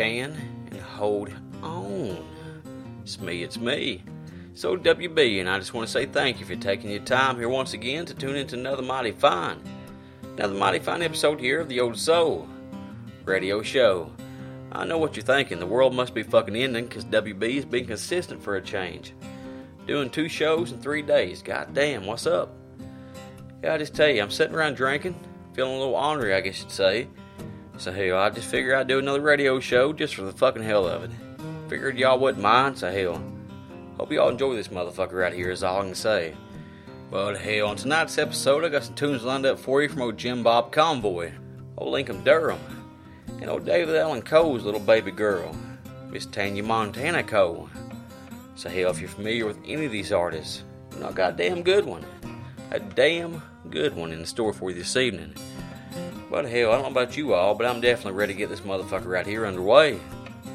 Can and hold on. It's me, it's me. So, WB, and I just want to say thank you for taking your time here once again to tune into another mighty fine, another mighty fine episode here of the Old Soul Radio Show. I know what you're thinking. The world must be fucking ending because WB has been consistent for a change. Doing two shows in three days. God damn, what's up? Yeah, I just tell you, I'm sitting around drinking, feeling a little ornery, I guess you'd say. So hell, I just figured I'd do another radio show just for the fucking hell of it. Figured y'all wouldn't mind, so hell. Hope y'all enjoy this motherfucker right here is all I can say. But hell, on tonight's episode I got some tunes lined up for you from old Jim Bob Convoy, old Lincoln Durham, and old David Allan Coe's little baby girl, Miss Tanya Montana Coe. So hell, if you're familiar with any of these artists, you know I got a damn good one. A damn good one in store for you this evening. But hell, I don't know about you all, but I'm definitely ready to get this motherfucker right here underway.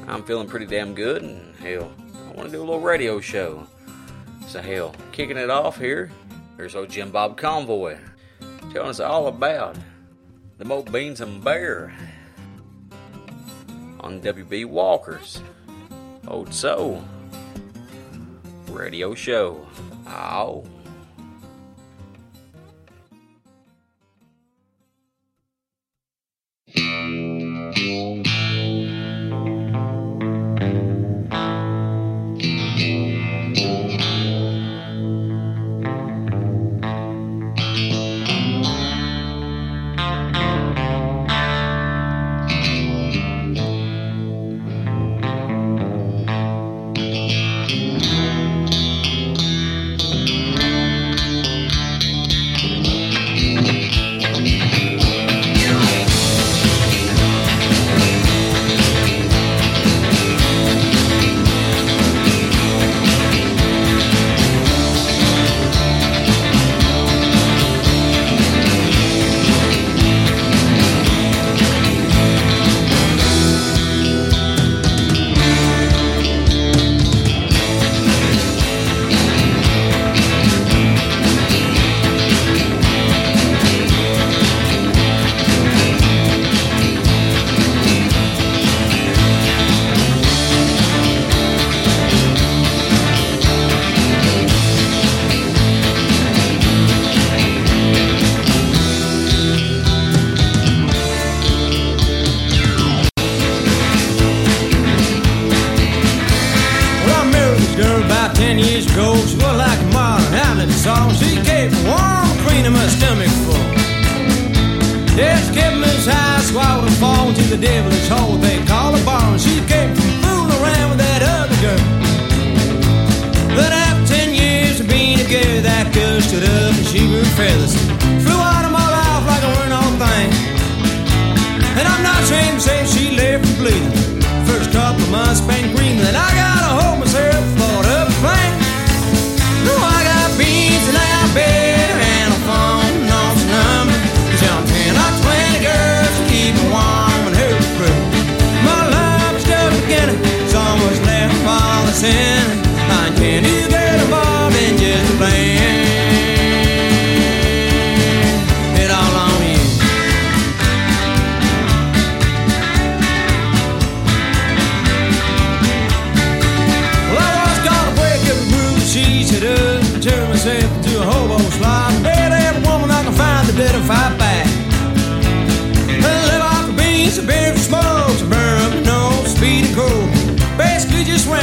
I'm feeling pretty damn good, and hell, I want to do a little radio show. So hell, kicking it off here, here's old Jim Bob Convoy, telling us all about the Mo Beans and Bear on WB Walkers. Old Soul Radio Show. Oh. Well,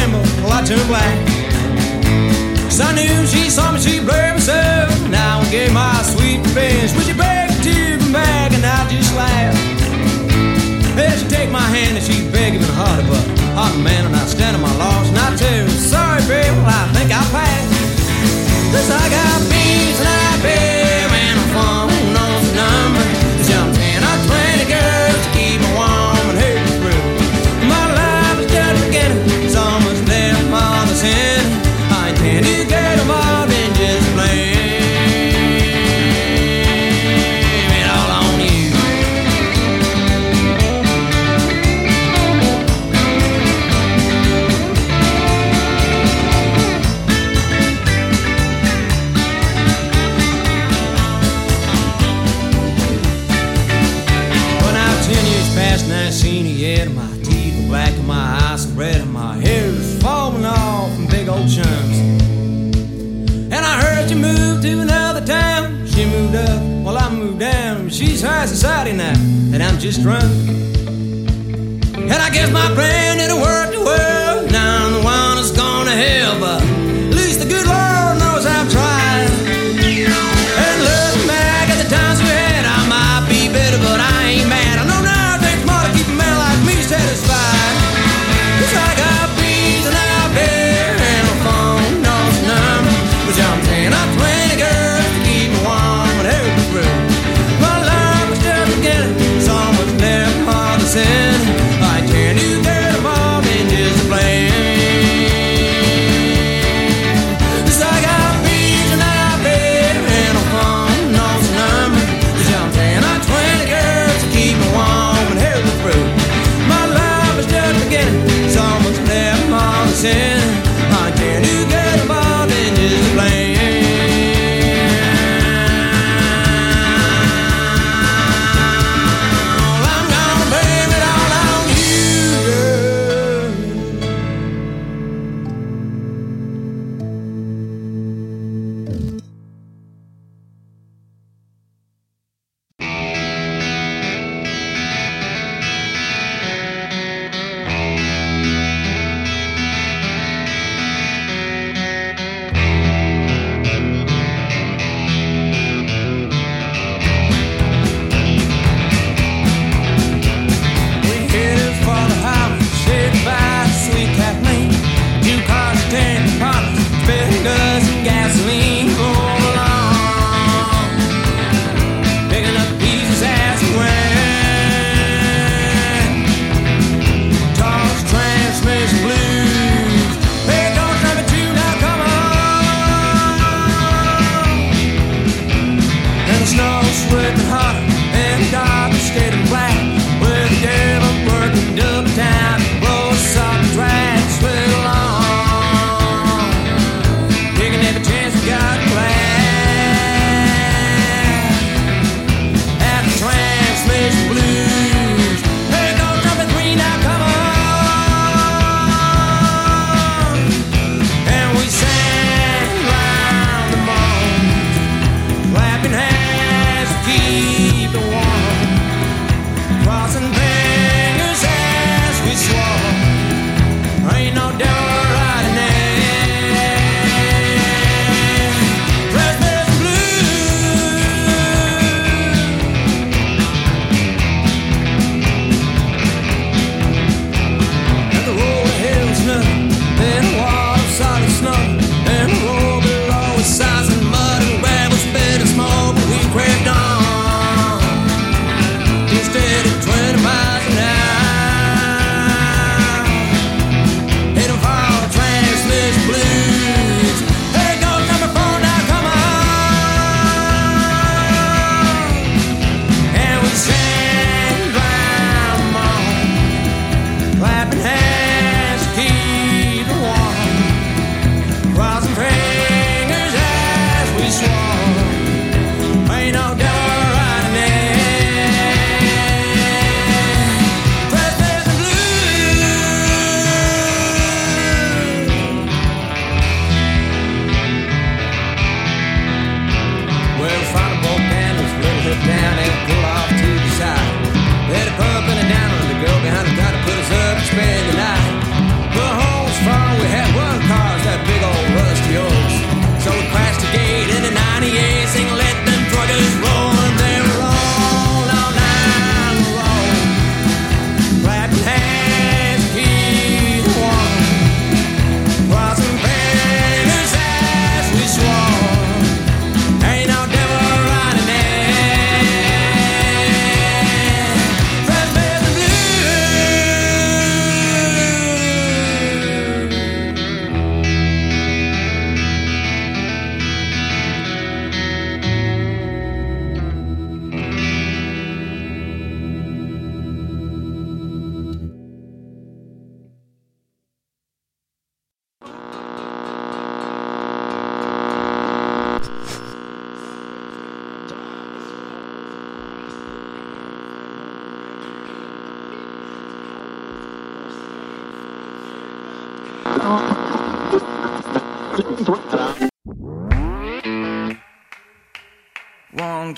trembled while I turned black. Cause I knew she saw me, she blamed myself. Now I gave my sweet revenge. Would you beg to come back? And I just laughed. As she take my hand and she begged even harder, but I'm a man and I stand on my loss. And I tell her, sorry, babe, well, I think I'll pass. Cause I got me. society now, and I'm just drunk. And I guess my brain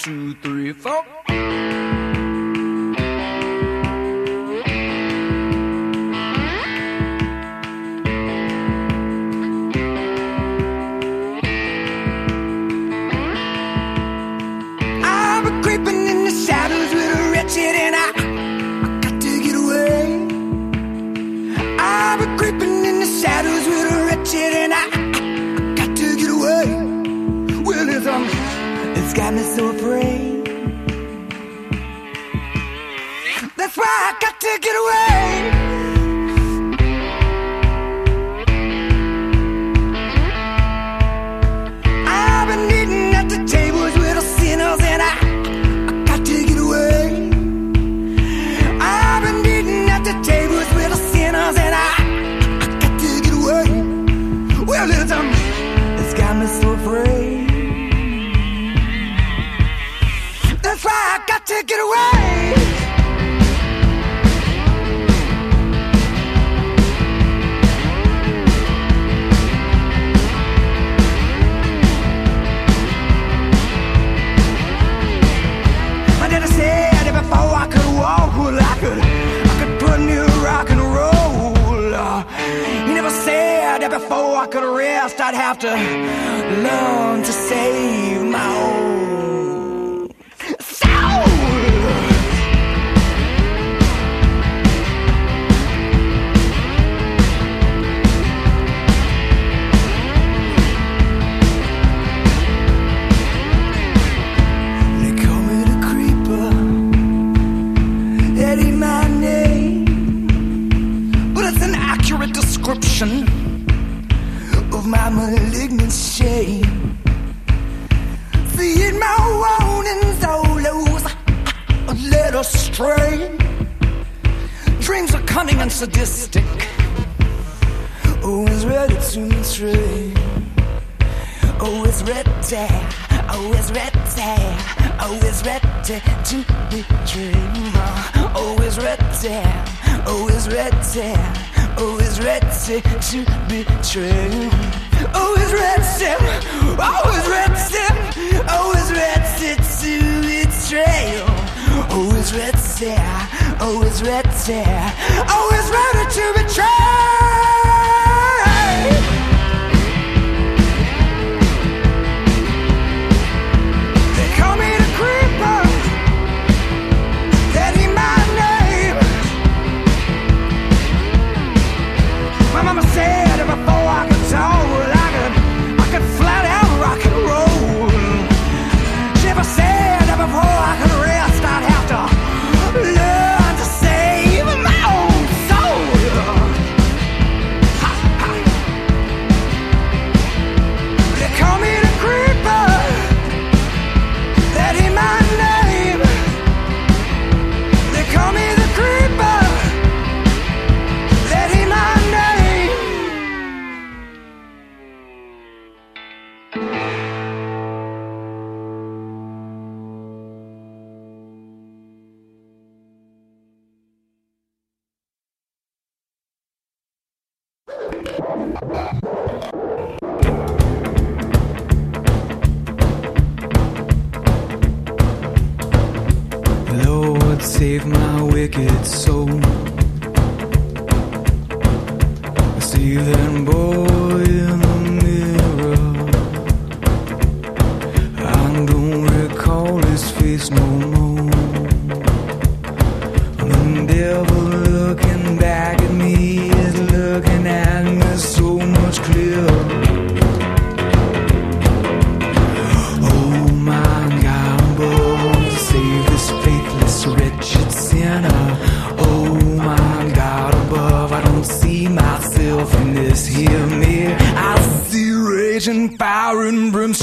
two, three, four.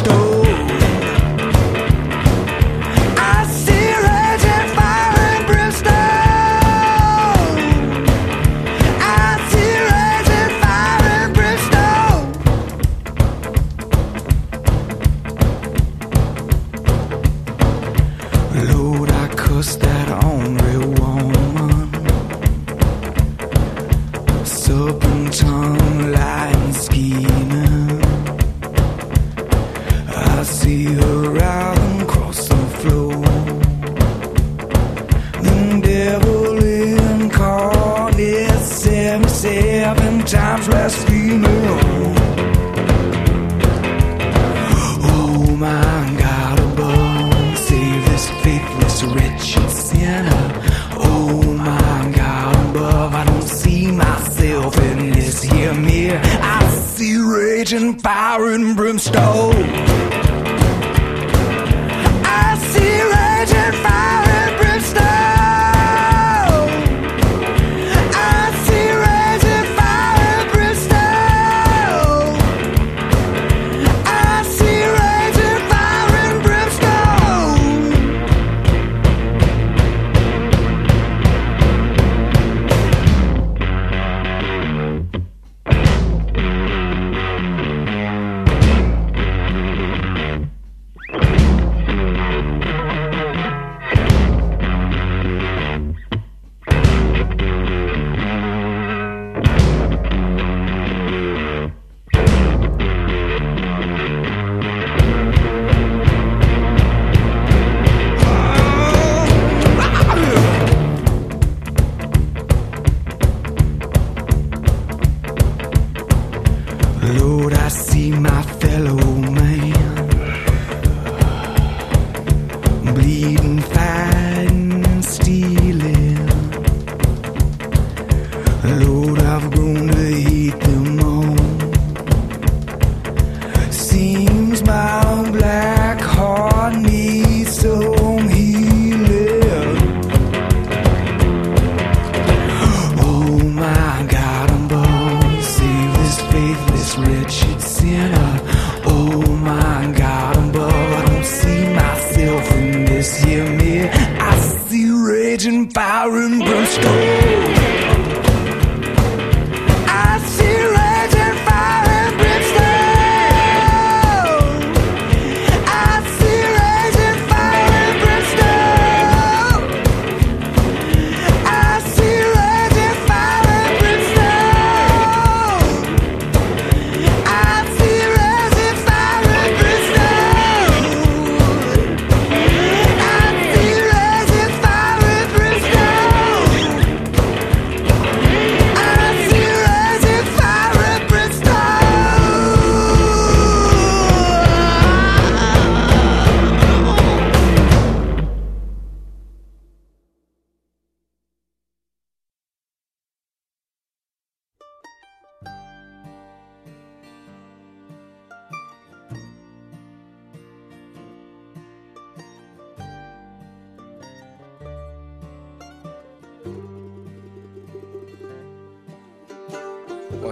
And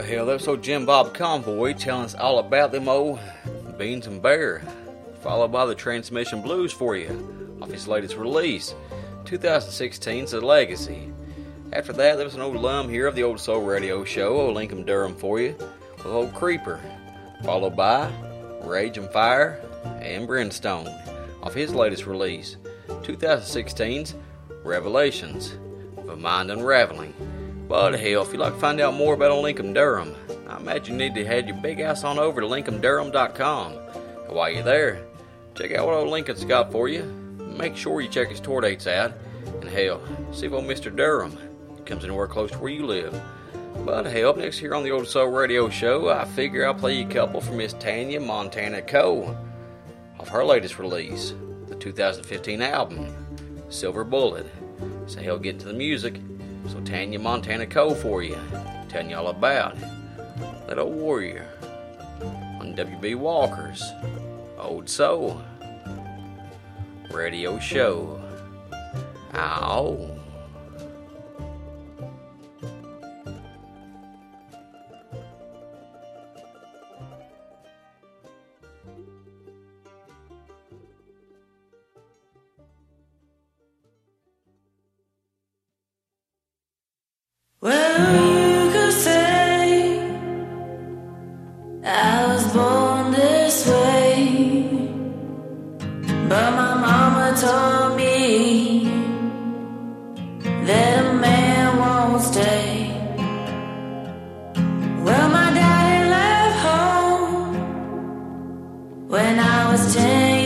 Hell, that's old Jim Bob Convoy telling us all about them old Beans and Bear, followed by the Transmission Blues for you off his latest release, 2016's The Legacy. After that, there was an old lum here of the Old Soul Radio Show, old Lincoln Durham for you, with old Creeper, followed by Rage and Fire and Brimstone off his latest release, 2016's Revelations of a Mind Unraveling. But hell, if you'd like to find out more about Lincoln Durham, I imagine you need to head your big ass on over to LincolnDurham.com. And while you're there, check out what old Lincoln's got for you. Make sure you check his tour dates out. And hell, see if old Mr. Durham comes anywhere close to where you live. But hell, up next here on the Old Soul Radio Show, I figure I'll play you a couple from Miss Tanya Montana Coe off her latest release, the 2015 album, Silver Bullet. So hell, get to the music. So Tanya Montana Coe for you, telling you all about old warrior. On WB Walker's. Old Soul. Radio Show. Ow. Well, you could say I was born this way, but my mama told me that a man won't stay. Well, my daddy left home when I was ten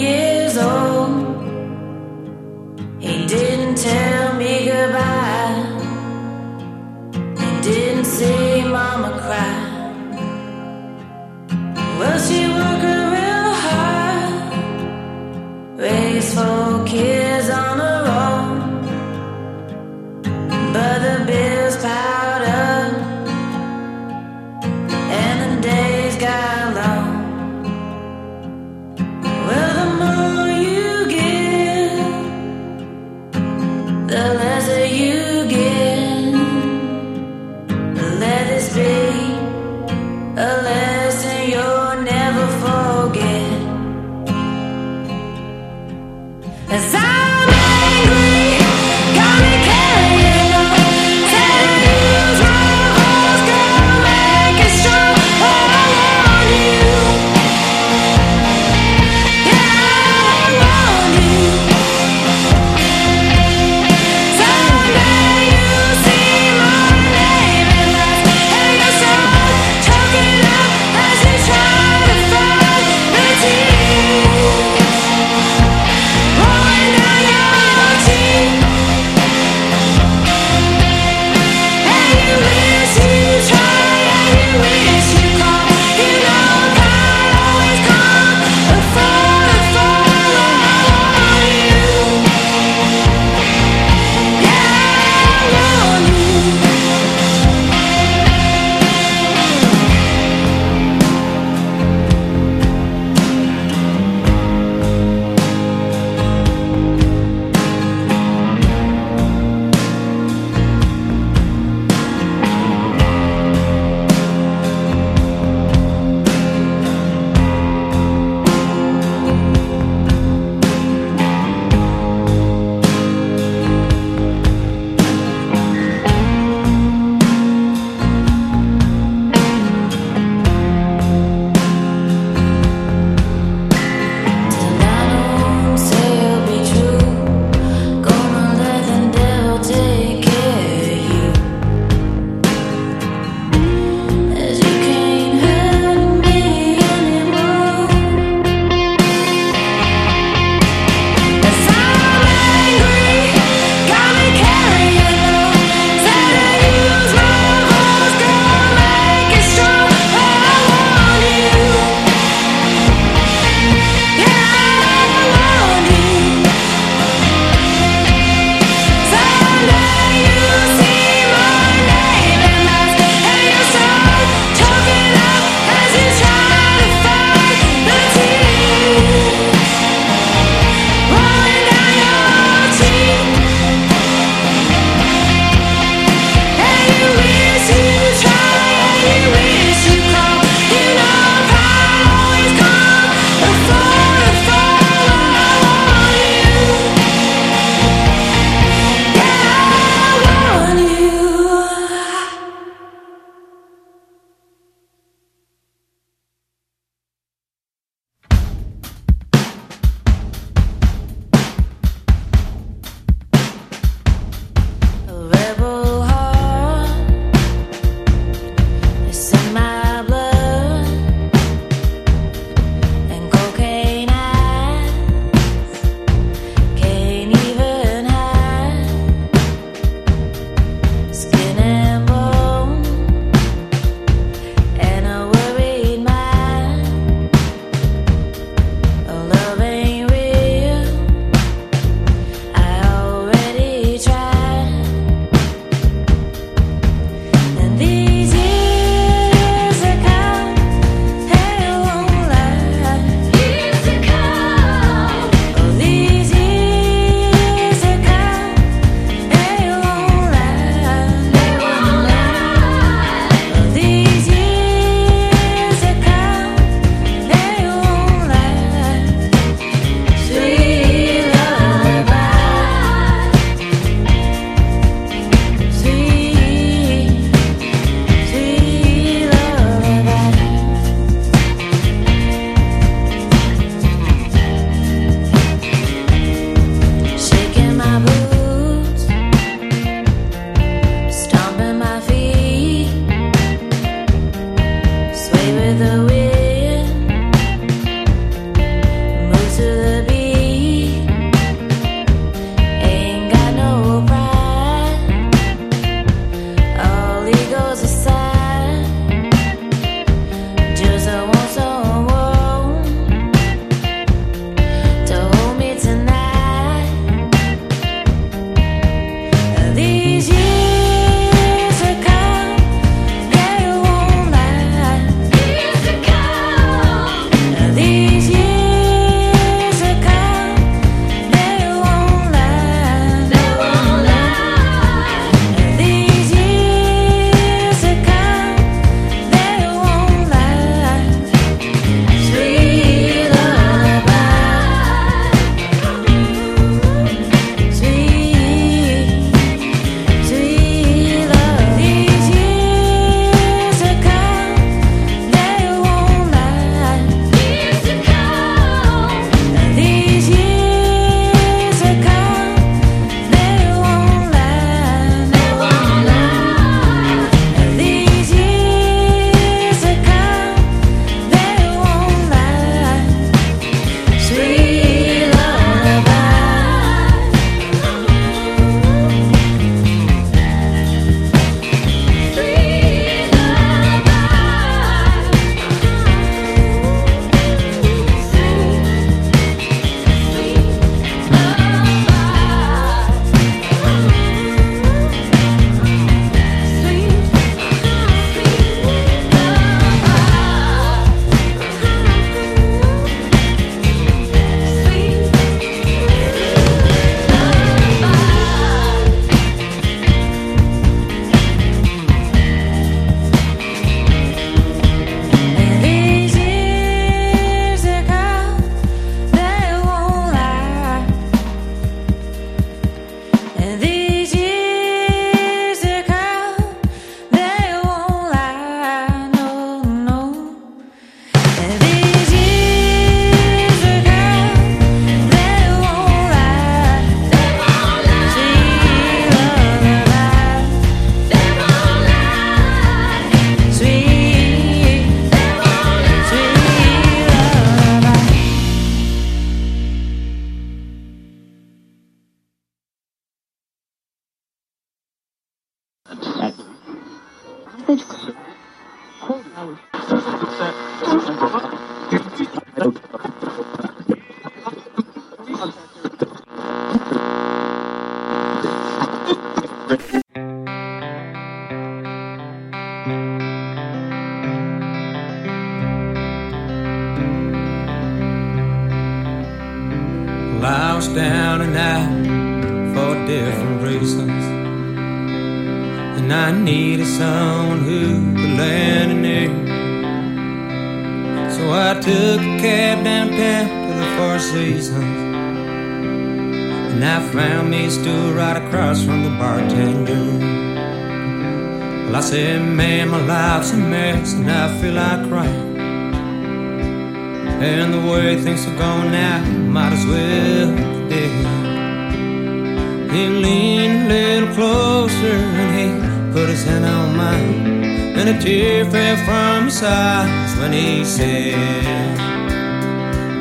closer and he put his hand on mine. And a tear fell from his eyes when he said,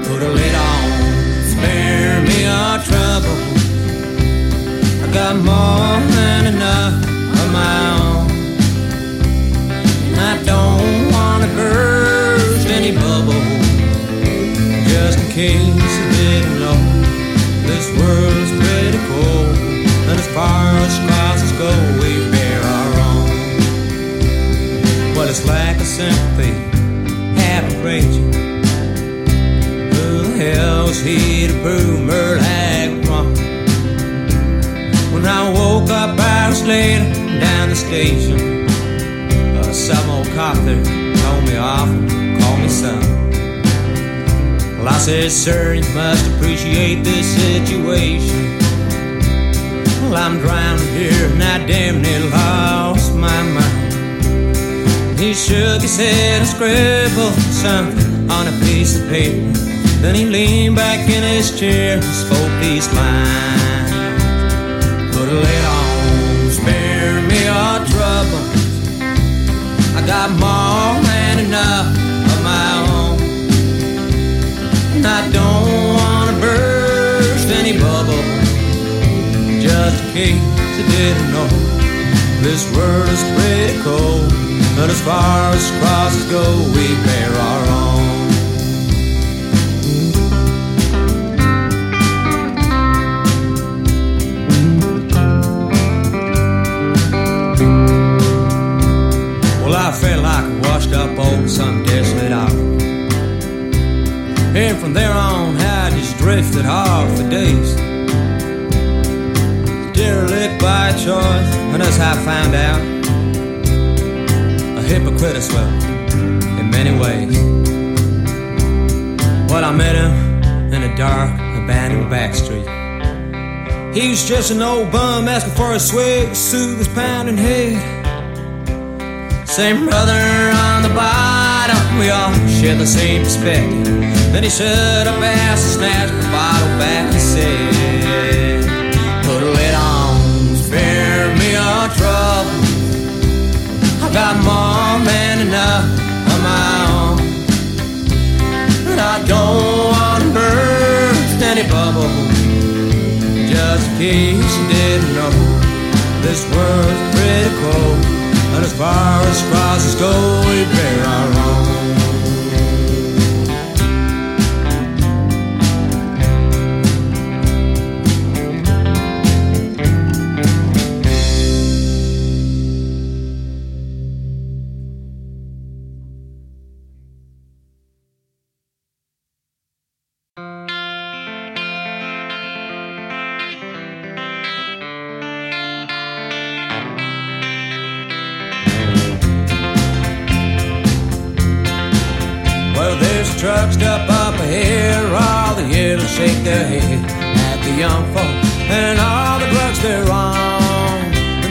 Put a lid on, spare me our trouble. I got more than enough of my own. And I don't wanna burst any bubble. Just in case you didn't know, this world's pretty cold. And as far as go, we bear our own. Well, it's like a sympathy, habit raging. Who the hell was he to prove Murdoch wrong? When I woke up hours later down the station, uh, some old cop there told me off, called me son. Well, I said, sir, you must appreciate this situation. Well, I'm drowning here and I damn near lost my mind. He shook his head and scribbled something on a piece of paper. Then he leaned back in his chair and spoke these lines. Put a lid on, spare me our trouble. I got more Just in case you didn't know, this world is pretty cold. But as far as crosses go, we bear our own. Well, I felt like a washed up old some desolate island. And from there on, I just drifted off for days. Derelict by choice, and as I found out, a hypocrite as well, in many ways. Well, I met him in a dark, abandoned back street. He was just an old bum asking for a swig to soothe his pounding head. Same brother on the bottom, we all share the same perspective. Then he shut up asked, and snatched the bottle back and said, got more than enough of my own. But I don't want to burst any bubble. Just in case you didn't know, this world's pretty cold. And as far as crosses go, we bear our own.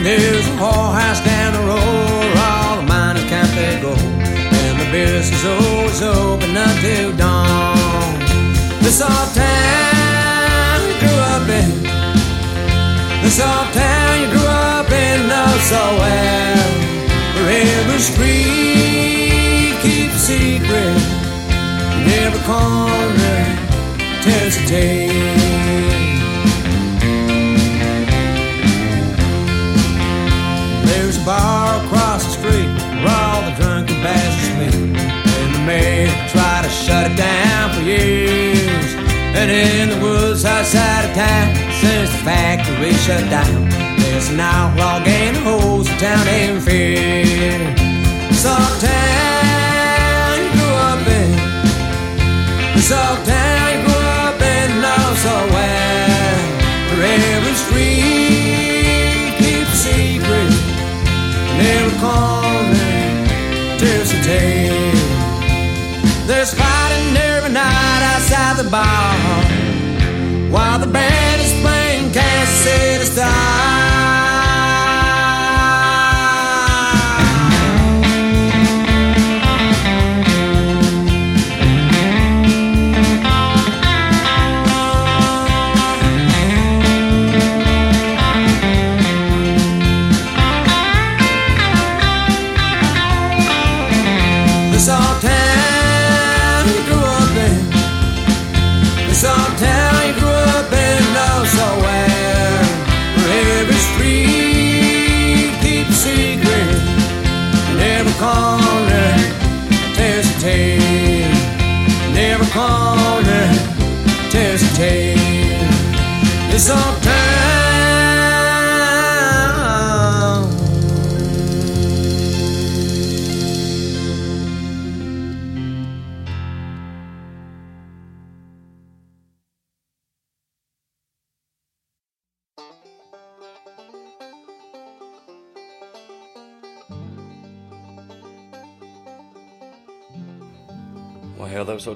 And there's a whorehouse down the road, all the miners count their gold, and the business is always open until dawn. This old town you grew up in, this old town you grew up in, know so well, where every street keeps a secret. In every corner tells a tale. down for years. And in the woods outside of town, since the factory shut down, there's an outlaw gang that holds the town in fear. Some town you grew up in, some town. City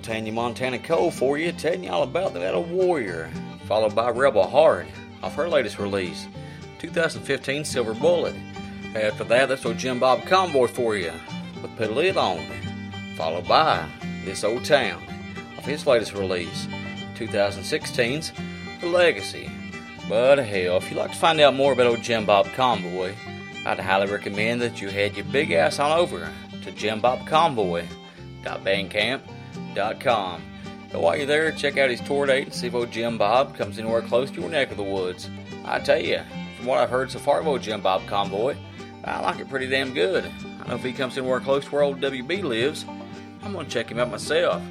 Tanya Montana Coe for you, telling you all about the Metal Warrior, followed by Rebel Heart off her latest release, 2015 Silver Bullet. After that, that's old Jim Bob Convoy for you, with Put a Lid On, followed by This Old Town off his latest release, 2016's The Legacy. But hell, if you'd like to find out more about old Jim Bob Convoy, I'd highly recommend that you head your big ass on over to Jim Www.bandcamp.com. And while you're there, check out his tour date and see if old Jim Bob comes anywhere close to your neck of the woods. I tell you, from what I've heard so far of old Jim Bob Convoy, I like it pretty damn good. I know if he comes anywhere close to where old WB lives, I'm gonna check him out myself.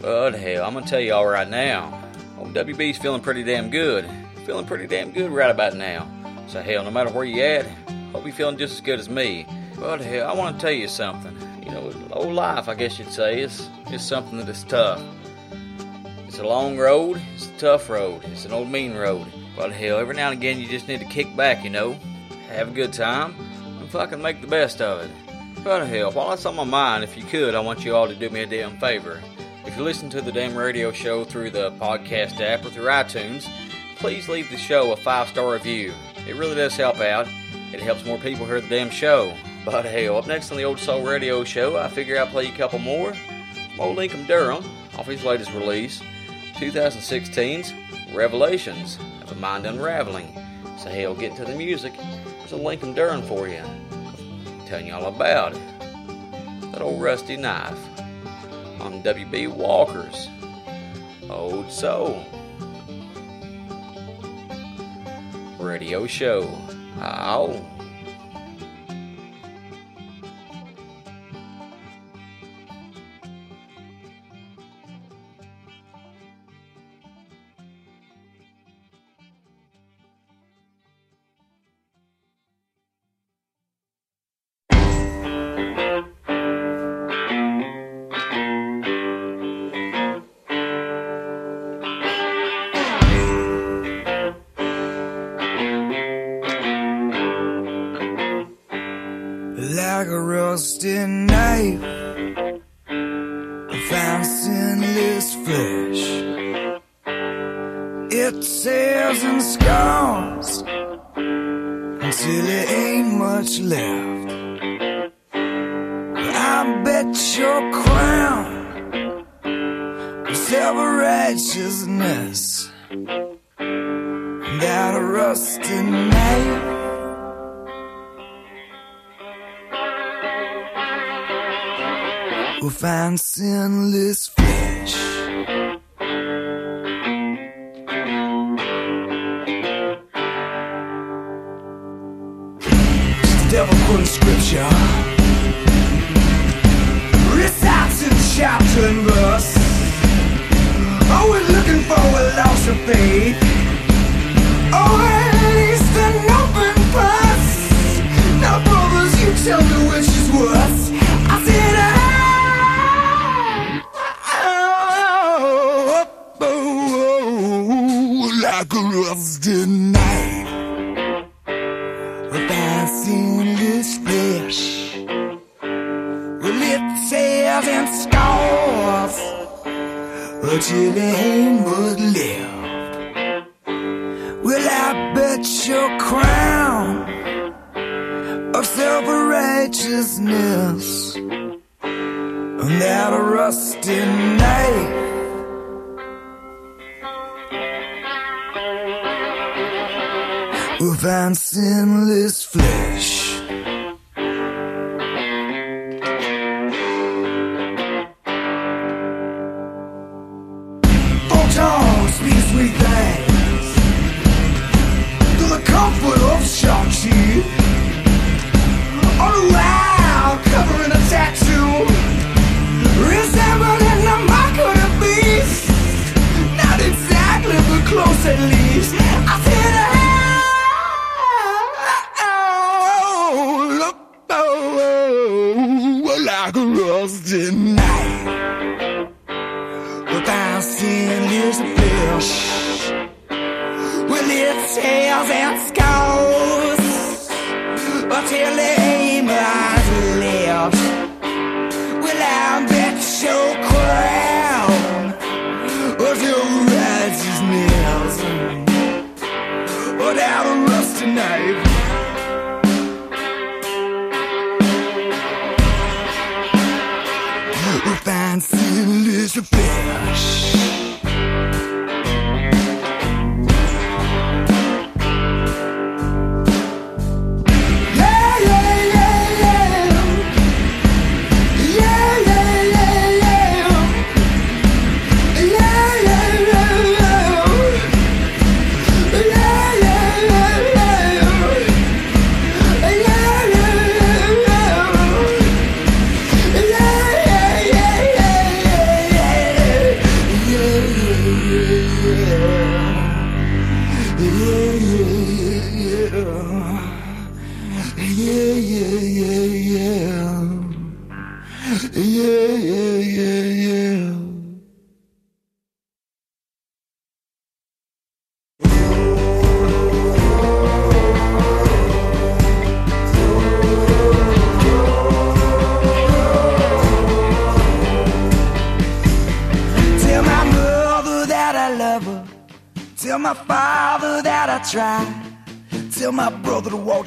But hell, I'm gonna tell you all right now, old WB's feeling pretty damn good. Feeling pretty damn good right about now. So hell, no matter where you at, hope you're feeling just as good as me. But hell, I want to tell you something. You know, old life, I guess you'd say, is is something that is tough. It's a long road. It's a tough road. It's an old mean road. But hell, every now and again, you just need to kick back. You know, have a good time, and fucking make the best of it. But hell, while that's on my mind, if you could, I want you all to do me a damn favor. If you listen to the damn radio show through the podcast app or through iTunes, please leave the show a five star review. It really does help out. It helps more people hear the damn show. But hell, up next on the Old Soul Radio Show, I figure I'll play you a couple more. Old Lincoln Durham, off his latest release, 2016's Revelations of a Mind Unraveling. So hell, get into the music. There's a Lincoln Durham for you. Telling you all about it. that old rusty knife on WB Walker's Old Soul Radio Show. Ow. Will find sinless flesh. like a rusty knife without sinews and fish with its tails and scars. Until it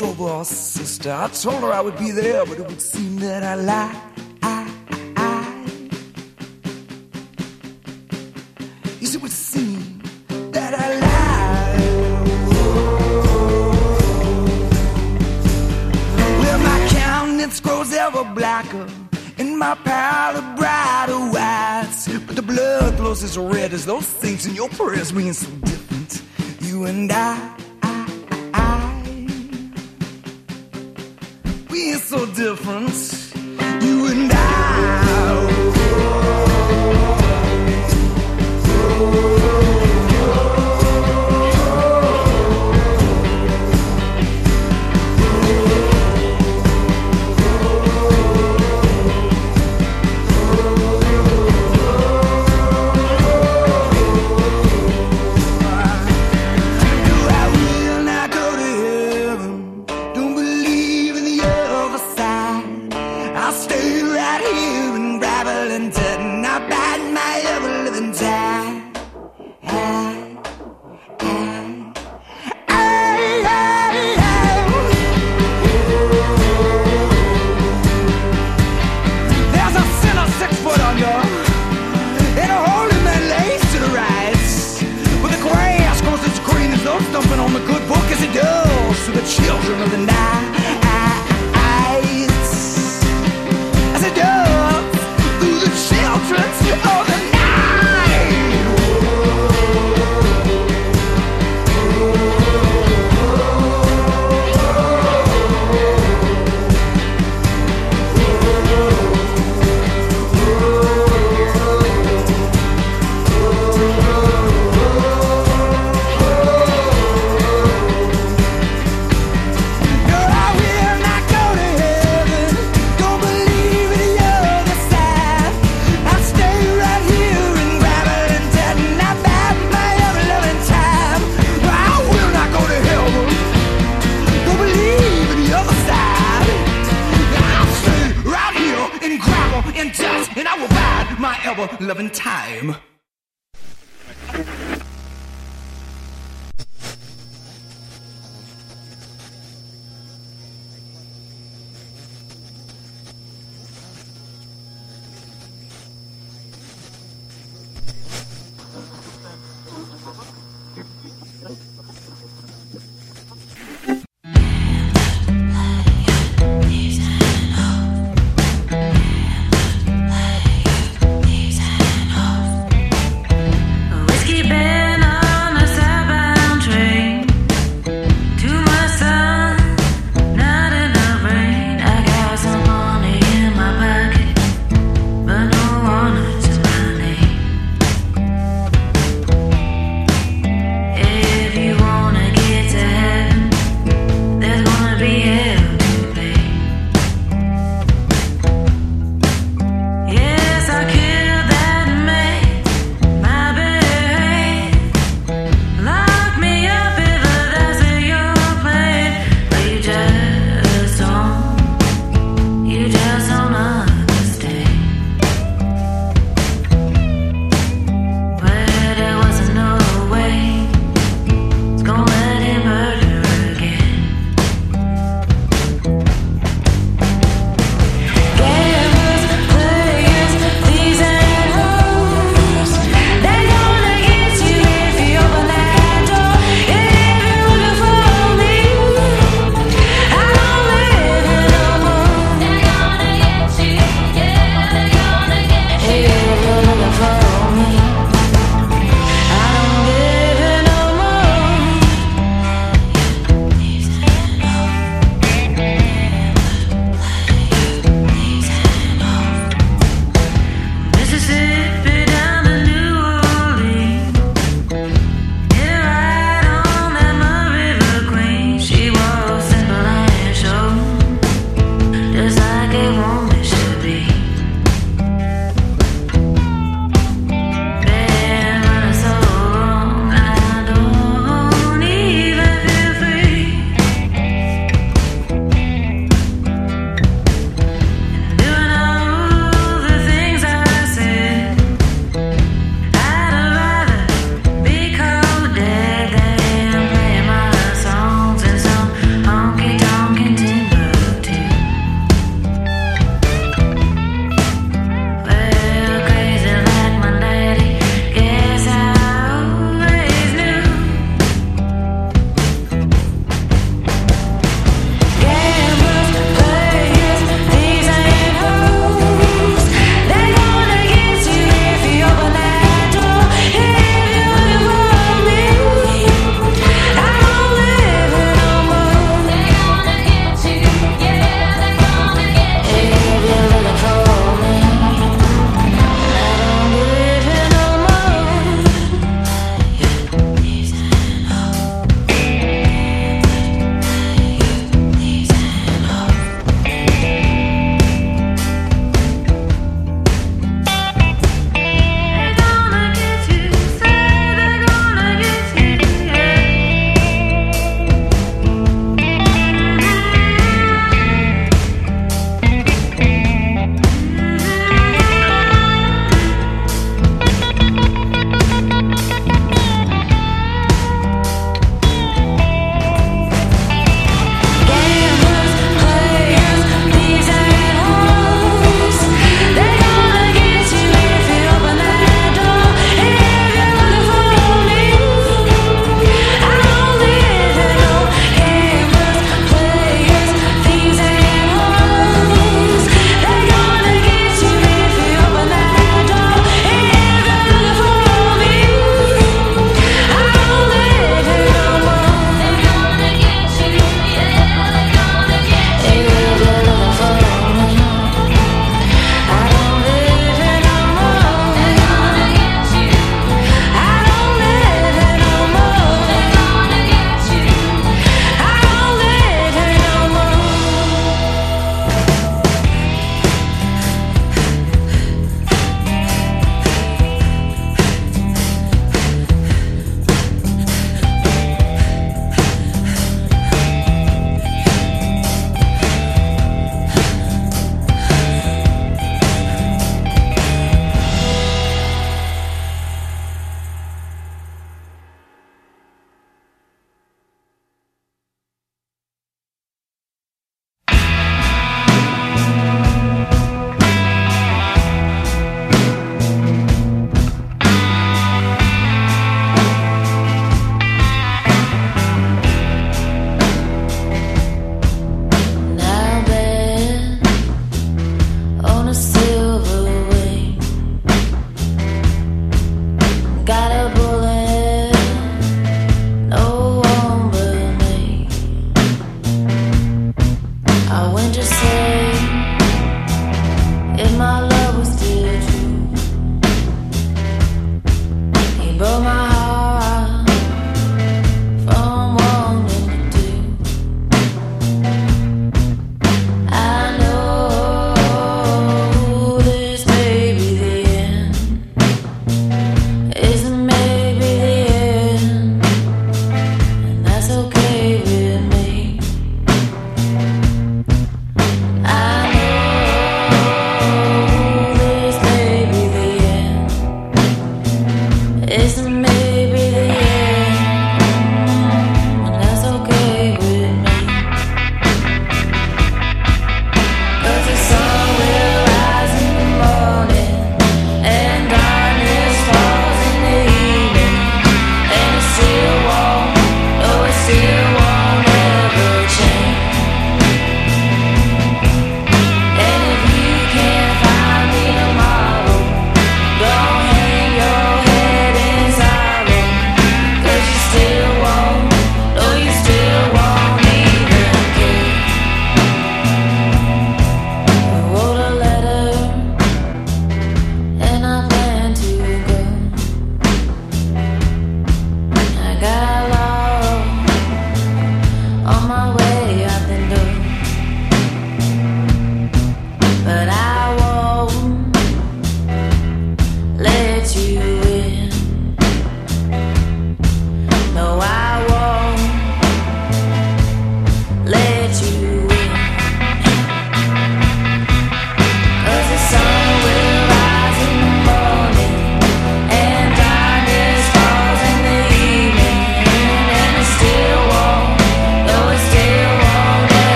trouble, sister. I told her I would be there, but it would seem that I lied. It would seem that I lied. Well, my countenance grows ever blacker, and my pallor brighter whites. But the blood flows as red as those things in your prayers, mean so different. You and I. so different. You and I. children of the night.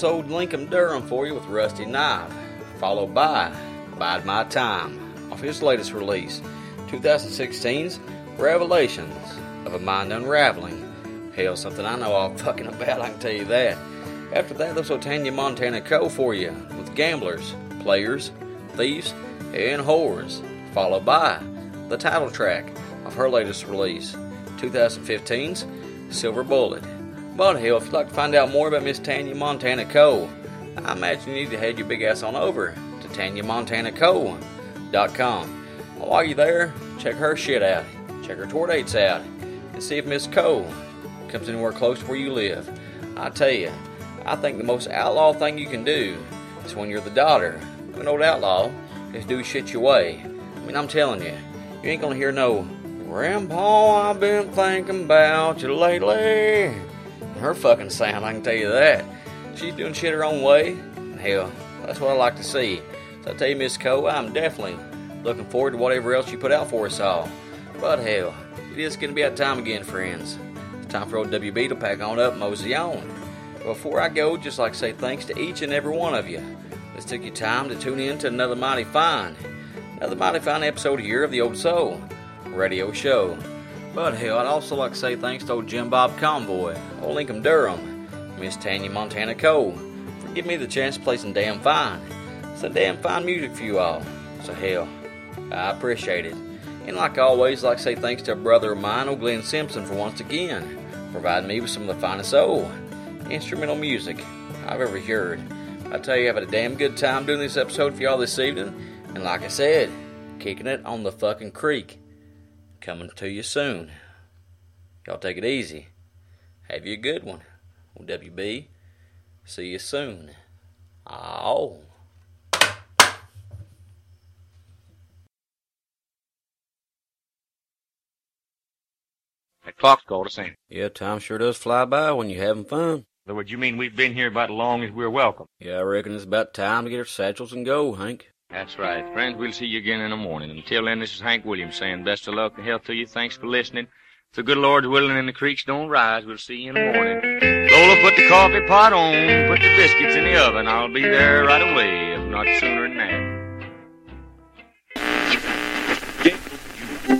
Was old Lincoln Durham for you with Rusty Knife, followed by Bide My Time off his latest release, 2016's Revelations of a Mind Unraveling. Hell, something I know all fucking about, I can tell you that. After that, there's Otanya Montana Coe. for you with Gamblers, Players, Thieves, and Whores, followed by the title track of her latest release, 2015's Silver Bullet. But hell, if you'd like to find out more about Miss Tanya Montana Coe., I imagine you need to head your big ass on over to TanyaMontanaCoe.com. While you're there, check her shit out, check her tour dates out, and see if Miss Coe. comes anywhere close to where you live. I tell you, I think the most outlaw thing you can do is when you're the daughter of an old outlaw is do shit your way. I mean, I'm telling you, you ain't gonna hear no, Grandpa, I've been thinking about you lately. Her fucking sound, I can tell you that. She's doing shit her own way. and Hell, that's what I like to see. So I tell you, Miss Coe, I'm definitely looking forward to whatever else you put out for us all. But hell, it is going to be that time again, friends. It's time for old WB to pack on up, mosey on. Before I go, just like to say thanks to each and every one of you. This took you time to tune in to another mighty fine, another mighty fine episode here of the Old Soul Radio Show. But hell, I'd also like to say thanks to old Jim Bob Convoy, old Lincoln Durham, Miss Tanya Montana Coe, for giving me the chance to play some damn fine, some damn fine music for you all. So hell, I appreciate it. And like always, I'd like to say thanks to a brother of mine, old Glenn Simpson, for once again providing me with some of the finest old instrumental music I've ever heard. I tell you, having a damn good time doing this episode for y'all this evening, and like I said, kicking it on the fucking creek coming to you soon. Y'all take it easy. Have you a good one. WB, see you soon. Oh. That clock's called us in. Yeah, time sure does fly by when you're having fun. In other words, you mean we've been here about as long as we're welcome? Yeah, I reckon it's about time to get our satchels and go, Hank. That's right. Friends, we'll see you again in the morning. Until then, this is Hank Williams saying best of luck and health to you. Thanks for listening. If the good Lord's willing and the creeks don't rise, we'll see you in the morning. Lola, put the coffee pot on, put the biscuits in the oven. I'll be there right away, if not sooner than that.